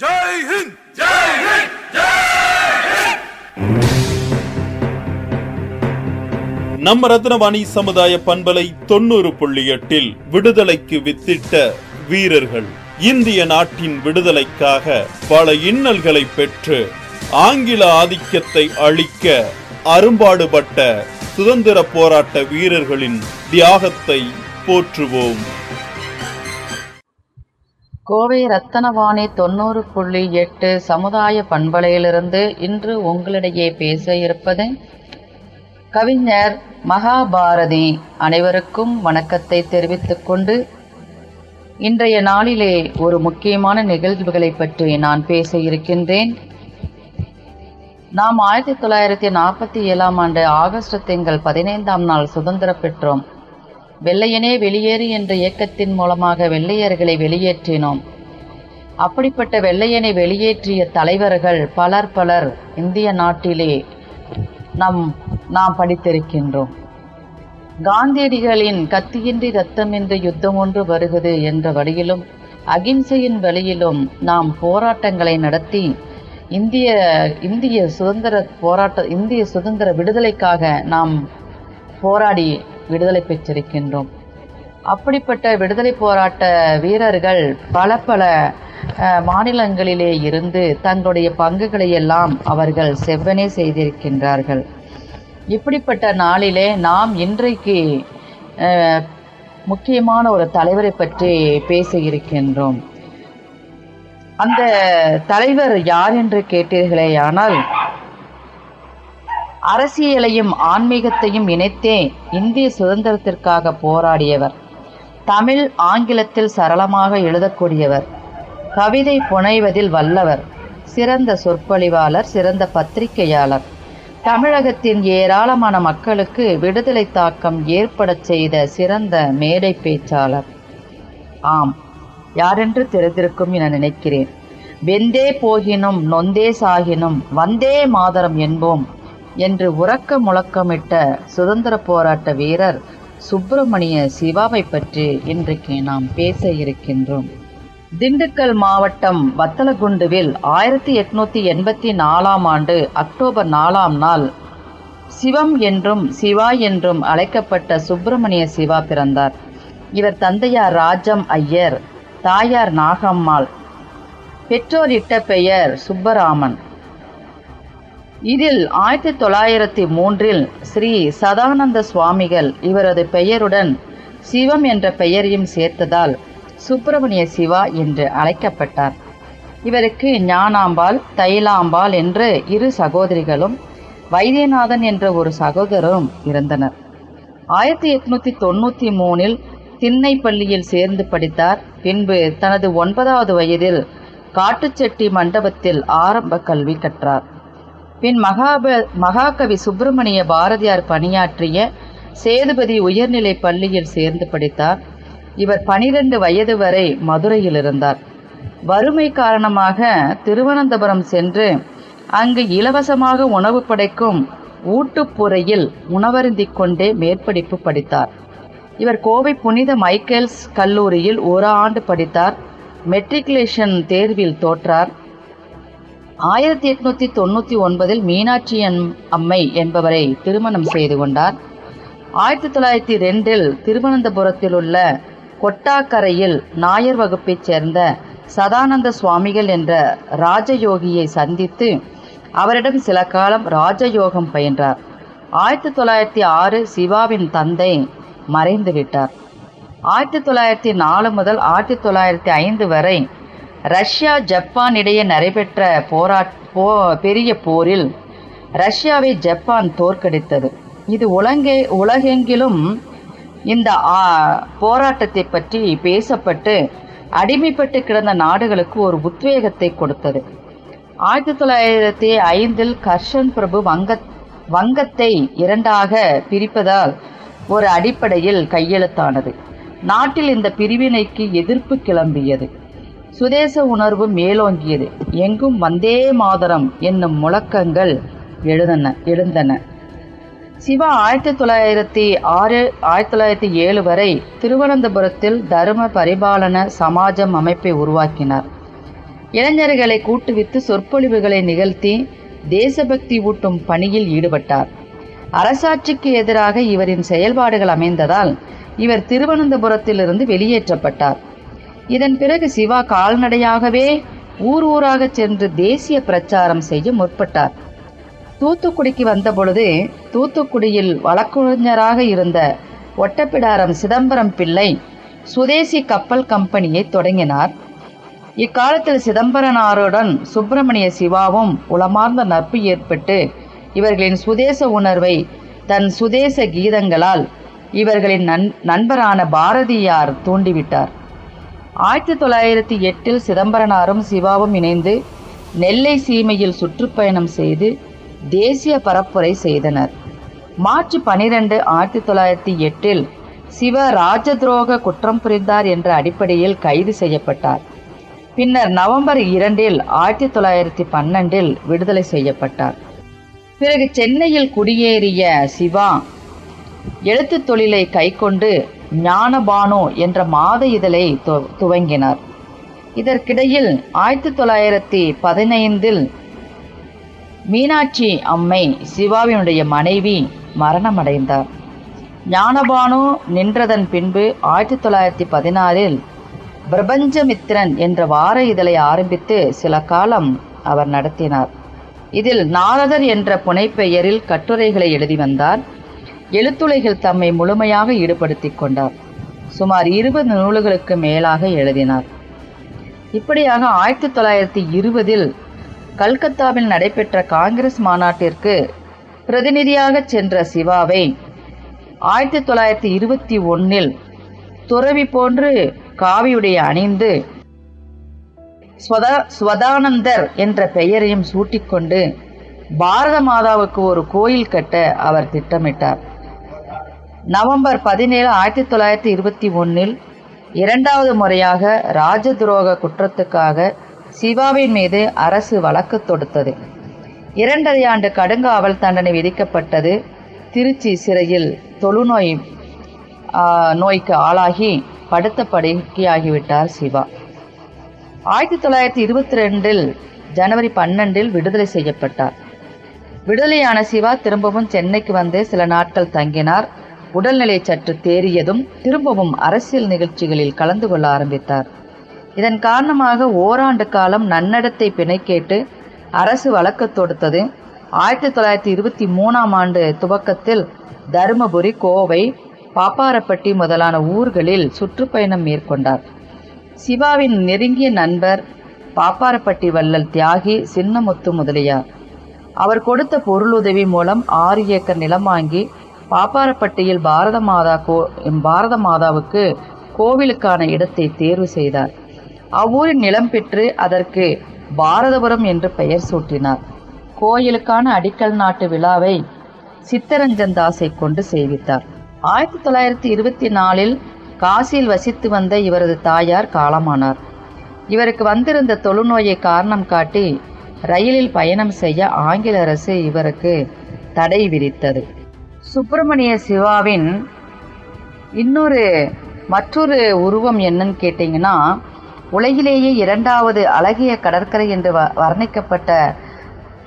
ஜெய் ஹிந்த் ஜெய் ஹிந்த் நம்ம ரத்னவாணி சமுதாய பண்பலை தொண்ணூறு புள்ளி எட்டில் விடுதலைக்கு வித்திட்ட வீரர்கள். இந்திய நாட்டின் விடுதலைக்காக பல இன்னல்களை பெற்று ஆங்கில ஆதிக்கத்தை அழிக்க அரும்பாடுபட்ட சுதந்திர போராட்ட வீரர்களின் தியாகத்தை போற்றுவோம். கோவை ரத்தனவாணி தொண்ணூறு புள்ளி எட்டு சமுதாய பண்பலையிலிருந்து இன்று உங்களிடையே பேச இருப்பது கவிஞர் மகாபாரதி அனைவருக்கும் வணக்கத்தை தெரிவித்துக் கொண்டு இன்றைய நாளிலே ஒரு முக்கியமான நிகழ்வுகளை பற்றி நான் பேச இருக்கின்றேன். நாம் ஆயிரத்தி தொள்ளாயிரத்தி நாற்பத்தி ஏழாம் ஆண்டு ஆகஸ்ட் திங்கள் பதினைந்தாம் நாள் சுதந்திரம் பெற்றோம். வெள்ளையனே வெளியேறு என்ற இயக்கத்தின் மூலமாக வெள்ளையர்களை வெளியேற்றினோம். அப்படிப்பட்ட வெள்ளையனை வெளியேற்றிய தலைவர்கள் பலர் பலர் இந்திய நாட்டிலே நம் நாம் படித்திருக்கின்றோம். காந்தியடிகளின் கத்தியின்றி ரத்தமின்றி யுத்தம் ஒன்று வருகிறது என்ற வழியிலும் அகிம்சையின் வழியிலும் நாம் போராட்டங்களை நடத்தி இந்திய இந்திய சுதந்திர போராட்ட இந்திய சுதந்திர விடுதலைக்காக நாம் போராடி விடுதலை பெற்றிருக்கின்றோம். அப்படிப்பட்ட விடுதலை போராட்ட வீரர்கள் பல பல மாநிலங்களிலே இருந்து தங்களுடைய பங்குகளை எல்லாம் அவர்கள் செவ்வனே செய்திருக்கின்றார்கள். இப்படிப்பட்ட நாளிலே நாம் இன்றைக்கு முக்கியமான ஒரு தலைவரை பற்றி பேச இருக்கின்றோம் அந்த தலைவர் யார் என்று கேட்டீர்களே ஆனால் அரசியலையும் ஆன்மீகத்தையும் இணைத்தே இந்திய சுதந்திரத்திற்காக போராடியவர். தமிழ் ஆங்கிலத்தில் சரளமாக எழுதக்கூடியவர். கவிதை புனைவதில் வல்லவர். சிறந்த சொற்பொழிவாளர் சிறந்த பத்திரிகையாளர். தமிழகத்தின் ஏராளமான மக்களுக்கு விடுதலை தாக்கம் ஏற்படச் செய்த சிறந்த மேடை பேச்சாளர். ஆம் யாரென்று தெரிந்திருக்கும் என நினைக்கிறேன். வெந்தே போகினும் நொந்தே சாகினும் வந்தே மாதரம் என்போம். என்று உறக்க முழக்கமிட்ட சுதந்திர போராட்ட வீரர் சுப்பிரமணிய சிவாவை பற்றி இன்றைக்கு நாம் பேச இருக்கின்றோம். திண்டுக்கல் மாவட்டம் வத்தலகுண்டுவில் ஆயிரத்தி எட்நூத்தி எண்பத்தி நாலாம் ஆண்டு அக்டோபர் நாலாம் நாள் சிவம் என்றும் சிவா என்றும் அழைக்கப்பட்ட சுப்பிரமணிய சிவா பிறந்தார். இவர் தந்தையார் ராஜம் ஐயர் தாயார் நாகம்மாள். பெற்றோர் இட்ட பெயர் சுப்பராமன். இதில் ஆயிரத்தி தொள்ளாயிரத்தி மூன்றில் ஸ்ரீ சதானந்த சுவாமிகள் இவரது பெயருடன் சிவம் என்ற பெயரையும் சேர்த்ததால் சுப்பிரமணிய சிவா என்று அழைக்கப்பட்டார். இவருக்கு ஞானாம்பாள் தைலாம்பாள் என்று இரு சகோதரிகளும் வைத்தியநாதன் என்ற ஒரு சகோதரரும் இருந்தனர். ஆயிரத்தி எட்நூத்தி தொண்ணூத்தி மூணில் திண்ணை பள்ளியில் சேர்ந்து படித்தார். பின்பு தனது ஒன்பதாவது வயதில் காட்டுச்செட்டி மண்டபத்தில் ஆரம்ப கல்வி கற்றார். பின் மகாப மகாகவி சுப்பிரமணிய பாரதியார் பணியாற்றிய சேதுபதி உயர்நிலை பள்ளியில் சேர்ந்து படித்தார். இவர் பனிரெண்டு வயது வரை மதுரையில் இருந்தார். வறுமை காரணமாக திருவனந்தபுரம் சென்று அங்கு இலவசமாக உணவு படைக்கும் ஊட்டுப்புறையில் உணவருந்திக் கொண்டே மேற்படிப்பு படித்தார். இவர் கோவை புனித மைக்கேல்ஸ் கல்லூரியில் ஒரு ஆண்டு படித்தார். மெட்ரிகுலேஷன் தேர்வில் தோற்றார். ஆயிரத்தி எட்நூத்தி தொண்ணூத்தி ஒன்பதில் மீனாட்சி அம்மை என்பவரை திருமணம் செய்து கொண்டார். ஆயிரத்தி தொள்ளாயிரத்தி ரெண்டில் திருவனந்தபுரத்தில் உள்ள கொட்டாக்கரையில் நாயர் வகுப்பைச் சேர்ந்த சதானந்த சுவாமிகள் என்ற ராஜயோகியை சந்தித்து அவரிடம் சில காலம் ராஜயோகம் பயின்றார். ஆயிரத்தி தொள்ளாயிரத்தி ஆறு சிவாவின் தந்தை மறைந்துவிட்டார். ஆயிரத்தி தொள்ளாயிரத்தி நாலு முதல் ஆயிரத்தி தொள்ளாயிரத்தி ஐந்து வரை ரஷ்யா ஜப்பான் இடையே நடைபெற்ற போரா போ பெரிய போரில் ரஷ்யாவை ஜப்பான் தோற்கடித்தது. இது உலகே உலகெங்கிலும் இந்த போராட்டத்தை பற்றி பேசப்பட்டு அடிமைப்பட்டு கிடந்த நாடுகளுக்கு ஒரு உத்வேகத்தை கொடுத்தது. ஆயிரத்தி தொள்ளாயிரத்தி ஐந்தில் கர்ஷன் பிரபு வங்க வங்கத்தை இரண்டாக பிரிப்பதால் ஒரு அடிப்படையில் கையெழுத்தானது. நாட்டில் இந்த பிரிவினைக்கு எதிர்ப்பு கிளம்பியது. சுதேச உணர்வு மேலோங்கியது. எங்கும் வந்தே மாதரம் என்னும் முழக்கங்கள் எழுதன எழுந்தன. சிவா ஆயிரத்தி தொள்ளாயிரத்தி ஆறு ஆயிரத்தி தொள்ளாயிரத்தி ஏழு வரை திருவனந்தபுரத்தில் தர்ம பரிபாலன சமாஜம் அமைப்பை உருவாக்கினார். இளைஞர்களை கூட்டுவித்து சொற்பொழிவுகளை நிகழ்த்தி தேசபக்தி ஊட்டும் பணியில் ஈடுபட்டார். அரசாட்சிக்கு எதிராக இவரின் செயல்பாடுகள் அமைந்ததால் இவர் திருவனந்தபுரத்திலிருந்து வெளியேற்றப்பட்டார். இதன் பிறகு சிவா கால்நடையாகவே ஊர் ஊராக சென்று தேசிய பிரச்சாரம் செய்ய முற்பட்டார். தூத்துக்குடிக்கு வந்தபொழுது தூத்துக்குடியில் வழக்கறிஞராக இருந்த ஒட்டப்பிடாரம் சிதம்பரம் பிள்ளை சுதேசி கப்பல் கம்பெனியை தொடங்கினார். இக்காலத்தில் சிதம்பரனாருடன் சுப்பிரமணிய சிவாவும் உளமார்ந்த நட்பு ஏற்பட்டு இவர்களின் சுதேச உணர்வை தன் சுதேச கீதங்களால் இவர்களின் நண்பரான பாரதியார் தூண்டிவிட்டார். ஆயிரத்தி தொள்ளாயிரத்தி எட்டில் சிதம்பரனாரும் சிவாவும் இணைந்து நெல்லை சீமையில் சுற்றுப்பயணம் செய்து தேசிய பரப்புரை செய்தனர். மார்ச் பனிரெண்டு ஆயிரத்தி தொள்ளாயிரத்தி எட்டில் சிவ ராஜதுரோக குற்றம் புரிந்தார் என்ற அடிப்படையில் கைது செய்யப்பட்டார். பின்னர் நவம்பர் இரண்டில் ஆயிரத்தி தொள்ளாயிரத்தி பன்னெண்டில் விடுதலை செய்யப்பட்டார். பிறகு சென்னையில் குடியேறிய சிவா எழுத்துத் தொழிலை கைக்கொண்டு ஞானபானு என்ற மாத இதழை து- துவங்கினார். இதற்கிடையில் ஆயிரத்தி தொள்ளாயிரத்தி பதினைந்தில் மீனாட்சி அம்மை சிவாவினுடைய மனைவி மரணமடைந்தார். ஞானபானு நின்றதன் பின்பு ஆயிரத்தி தொள்ளாயிரத்தி பதினாறில் பிரபஞ்சமித்ரன் என்ற வார இதழை ஆரம்பித்து சில காலம் அவர் நடத்தினார். இதில் நாரதர் என்ற புனைப்பெயரில் கட்டுரைகளை எழுதி வந்தார். எழுத்துளைகள் தம்மை முழுமையாக ஈடுபடுத்திக் கொண்டார். சுமார் இருபது நூல்களுக்கு மேலாக எழுதினார். இப்படியாக ஆயிரத்தி தொள்ளாயிரத்தி இருபதில் கல்கத்தாவில் நடைபெற்ற காங்கிரஸ் மாநாட்டிற்கு பிரதிநிதியாக சென்ற சிவாவை ஆயிரத்தி தொள்ளாயிரத்தி இருபத்தி ஒன்னில் துறவி போன்று காவியுடைய அணிந்து ஸ்வதானந்தர் என்ற பெயரையும் சூட்டிக்கொண்டு பாரத மாதாவுக்கு ஒரு கோயில் கட்ட அவர் திட்டமிட்டார். நவம்பர் பதினேழு ஆயிரத்தி தொள்ளாயிரத்தி இருபத்தி ஒன்றில் இரண்டாவது முறையாக ராஜ துரோக குற்றத்துக்காக சிவாவின் மீது அரசு வழக்கு தொடுத்தது. இரண்டரை ஆண்டு கடுங்காவல் தண்டனை விதிக்கப்பட்டது. திருச்சி சிறையில் தொழுநோய் நோய்க்கு ஆளாகி படுத்த படுக்கையாகிவிட்டார் சிவா. ஆயிரத்தி தொள்ளாயிரத்தி இருபத்தி ரெண்டில் ஜனவரி பன்னெண்டில் விடுதலை செய்யப்பட்டார். விடுதலையான சிவா திரும்பவும் சென்னைக்கு வந்து சில நாட்கள் தங்கினார். உடல்நிலை சற்று தேறியதும் திரும்பவும் அரசியல் நிகழ்ச்சிகளில் கலந்து கொள்ள ஆரம்பித்தார். இதன் காரணமாக ஓராண்டு காலம் நன்னடத்தை பிணை கேட்டு அரசு வழக்கு தொடுத்தது. ஆயிரத்தி தொள்ளாயிரத்தி இருபத்தி மூணாம் ஆண்டு துவக்கத்தில் தருமபுரி கோவை பாப்பாரப்பட்டி முதலான ஊர்களில் சுற்றுப்பயணம் மேற்கொண்டார். சிவாவின் நெருங்கிய நண்பர் பாப்பாரப்பட்டி வள்ளல் தியாகி சின்னமுத்து முதலியார். அவர் கொடுத்த பொருளுதவி மூலம் ஆறு ஏக்கர் நிலம் வாங்கி பாப்பாரப்பட்டியில் பாரத மாதா கோ பாரத மாதாவுக்கு கோவிலுக்கான இடத்தை தேர்வு செய்தார். அவ்வூரின் நிலம் பெற்று அதற்கு பாரதபுரம் என்று பெயர் சூட்டினார். கோயிலுக்கான அடிக்கல் நாட்டு விழாவை சித்தரஞ்சன் தாஸை கொண்டு செய்வித்தார். ஆயிரத்தி தொள்ளாயிரத்தி இருபத்தி நாலில் காசியில் வசித்து வந்த இவரது தாயார் காலமானார். இவருக்கு வந்திருந்த தொழுநோயை காரணம் காட்டி ரயிலில் பயணம் செய்ய ஆங்கில அரசு இவருக்கு தடை விதித்தது. சுப்பிரமணிய சிவாவின் இன்னொரு மற்றொரு உருவம் என்னன்னு கேட்டிங்கன்னா உலகிலேயே இரண்டாவது அழகிய கடற்கரை என்று வ- வர்ணிக்கப்பட்ட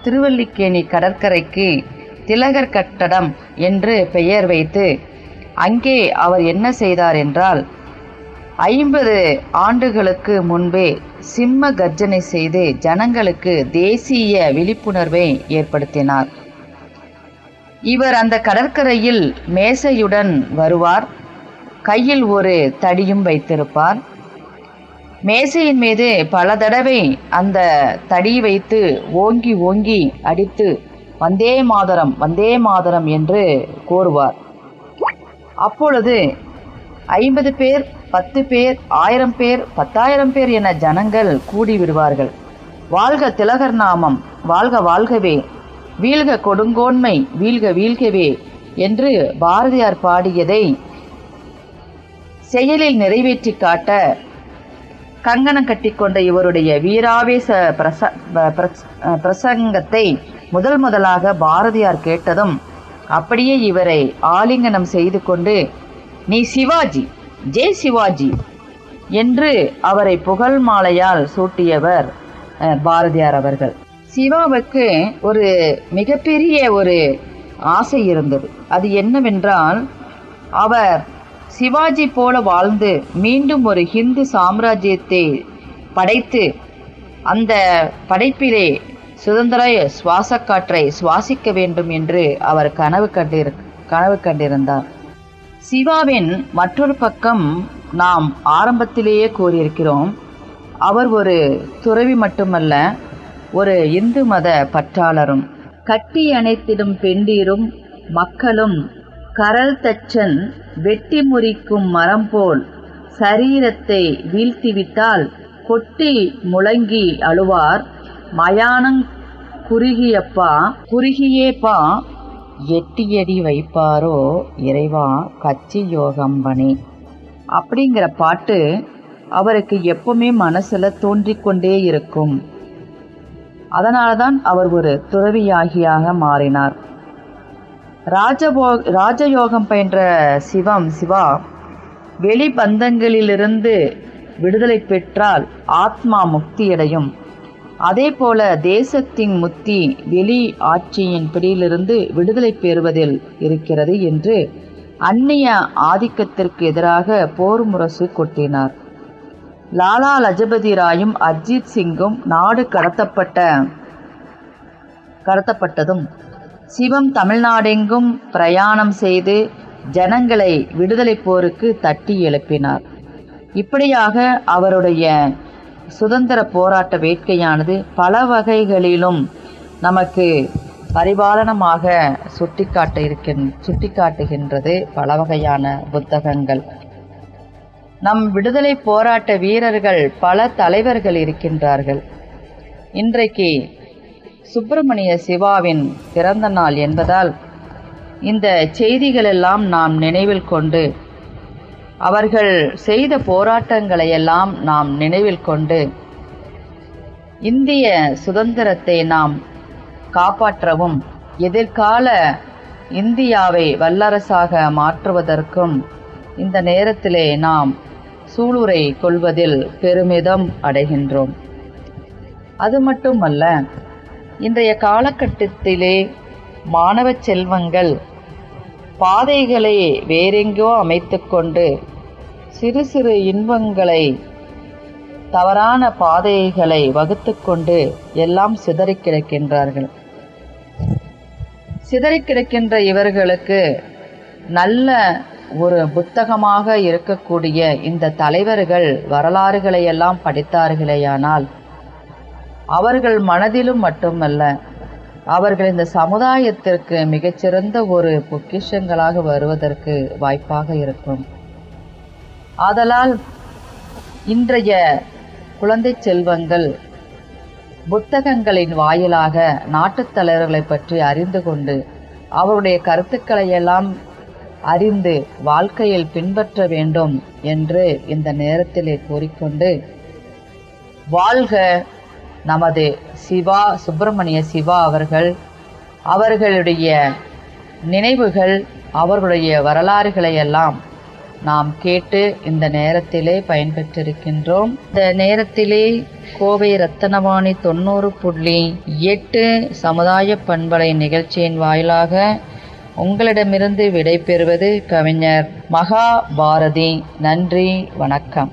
திருவல்லிக்கேணி கடற்கரைக்கு திலகர் கட்டடம் என்று பெயர் வைத்து அங்கே அவர் என்ன செய்தார் என்றால் ஐம்பது ஆண்டுகளுக்கு முன்பே சிம்ம கர்ஜனை செய்து ஜனங்களுக்கு தேசிய விழிப்புணர்வை ஏற்படுத்தினார். இவர் அந்த கடற்கரையில் மேசையுடன் வருவார். கையில் ஒரு தடியும் வைத்திருப்பார். மேசையின் மீது பல தடவை அந்த தடி வைத்து ஓங்கி ஓங்கி அடித்து வந்தே மாதரம் வந்தே மாதரம் என்று கூறுவார் அப்பொழுது ஐம்பது பேர் பத்து பேர் ஆயிரம் பேர் பத்தாயிரம் பேர் என ஜனங்கள் கூடி விடுவார்கள். வாழ்க திலகர் நாமம் வாழ்க வாழ்கவே வீழ்க கொடுங்கோன்மை வீழ்க வீழ்கவே என்று பாரதியார் பாடியதை செயலில் நிறைவேற்றி காட்ட கங்கணம் கட்டிக்கொண்ட இவருடைய வீராவேச பிரச பிரசங்கத்தை முதல் முதலாக பாரதியார் கேட்டதும் அப்படியே இவரை ஆலிங்கனம் செய்து கொண்டு நீ சிவாஜி ஜெய் சிவாஜி என்று அவரை புகழ் மாலையால் சூட்டியவர் பாரதியார் அவர்கள். சிவாவுக்கு ஒரு மிகப்பெரிய ஒரு ஆசை இருந்தது. அது என்னவென்றால் அவர் சிவாஜி போல வாழ்ந்து மீண்டும் ஒரு ஹிந்து சாம்ராஜ்யத்தை படைத்து அந்த படைப்பிலே சுதந்திர சுவாச காற்றை சுவாசிக்க வேண்டும் என்று அவர் கனவு கண்டிரு கனவு கண்டிருந்தார். சிவாவின் மற்றொரு பக்கம் நாம் ஆரம்பத்திலேயே கூறியிருக்கிறோம் அவர் ஒரு துறவி மட்டுமல்ல ஒரு இந்து மத பற்றாளரும் கட்டி அணைத்திடும் பெண்டீரும் மக்களும் கரல் தச்சன் வெட்டி முறிக்கும் மரம் போல் சரீரத்தை வீழ்த்திவிட்டால் கொட்டி முழங்கி அழுவார். மயானங் குறுகியப்பா குறுகியேப்பா எட்டியடி வைப்பாரோ இறைவா கச்சி யோகம்பனே. அப்படிங்கிற பாட்டு அவருக்கு எப்பவுமே மனசில் தோன்றிக்கொண்டே இருக்கும். அதனால்தான் அவர் ஒரு துறவியாகியாக மாறினார். ராஜபோ ராஜயோகம் பயின்ற சிவம் சிவா வெளி பந்தங்களிலிருந்து விடுதலை பெற்றால் ஆத்மா முக்தியடையும் அதே போல தேசத்தின் முத்தி வெளி ஆட்சியின் பிடியிலிருந்து விடுதலை பெறுவதில் இருக்கிறது என்று அந்நிய ஆதிக்கத்திற்கு எதிராக போர் முரசு கொட்டினார். லாலா லஜபதி ராயும் அஜித் சிங்கும் நாடு கடத்தப்பட்ட கடத்தப்பட்டதும் சிவம் தமிழ்நாடெங்கும் பிரயாணம் செய்து ஜனங்களை விடுதலை போருக்கு தட்டி எழுப்பினார். இப்படியாக அவருடைய சுதந்திர போராட்ட வேட்கையானது பல வகைகளிலும் நமக்கு பரிபாலனமாக சுட்டிக்காட்ட இருக்கின் சுட்டிக்காட்டுகின்றது பல வகையான புத்தகங்கள். நம் விடுதலை போராட்ட வீரர்கள் பல தலைவர்கள் இருக்கின்றார்கள். இன்றைக்கு சுப்பிரமணிய சிவாவின் பிறந்த நாள் என்பதால் இந்த செய்திகளெல்லாம் நாம் நினைவில் கொண்டு அவர்கள் செய்த போராட்டங்களையெல்லாம் நாம் நினைவில் கொண்டு இந்திய சுதந்திரத்தை நாம் காப்பாற்றவும் எதிர்கால இந்தியாவை வல்லரசாக மாற்றுவதற்கும் இந்த நேரத்திலே நாம் சூளுரை கொள்வதில் பெருமிதம் அடைகின்றோம். அது மட்டுமல்ல இன்றைய காலகட்டத்திலே மாணவ செல்வங்கள் பாதைகளை வேறெங்கோ அமைத்துக்கொண்டு சிறு சிறு இன்பங்களை தவறான பாதைகளை வகுத்துக்கொண்டு எல்லாம் சிதறி கிடக்கின்றார்கள். சிதறி கிடக்கின்ற இவர்களுக்கு நல்ல ஒரு புத்தகமாக இருக்கக்கூடிய இந்த தலைவர்கள் வரலாறுகளை எல்லாம் படித்தார்களேயானால் அவர்கள் மனதிலும் மட்டுமல்ல அவர்கள் இந்த சமுதாயத்திற்கு மிகச்சிறந்த ஒரு பொக்கிஷங்களாக வருவதற்கு வாய்ப்பாக இருக்கும். ஆதலால் இன்றைய குழந்தை செல்வங்கள் புத்தகங்களின் வாயிலாக நாட்டுத் தலைவர்களை பற்றி அறிந்து கொண்டு அவருடைய கருத்துக்களை எல்லாம் அறிந்து வாழ்க்கையில் பின்பற்ற வேண்டும் என்று இந்த நேரத்திலே கூறிக்கொண்டு வாழ்க நமது சிவா சுப்பிரமணிய சிவா அவர்கள். அவர்களுடைய நினைவுகள் அவர்களுடைய வரலாறுகளை எல்லாம் நாம் கேட்டு இந்த நேரத்திலே பயன்பெற்றிருக்கின்றோம். இந்த நேரத்திலே கோவை ரத்தனவாணி தொண்ணூறு புள்ளி எட்டு சமுதாய பண்பலை நிகழ்ச்சியின் வாயிலாக உங்களிடமிருந்து விடைபெறுவது கவிஞர் மகாபாரதி. நன்றி வணக்கம்.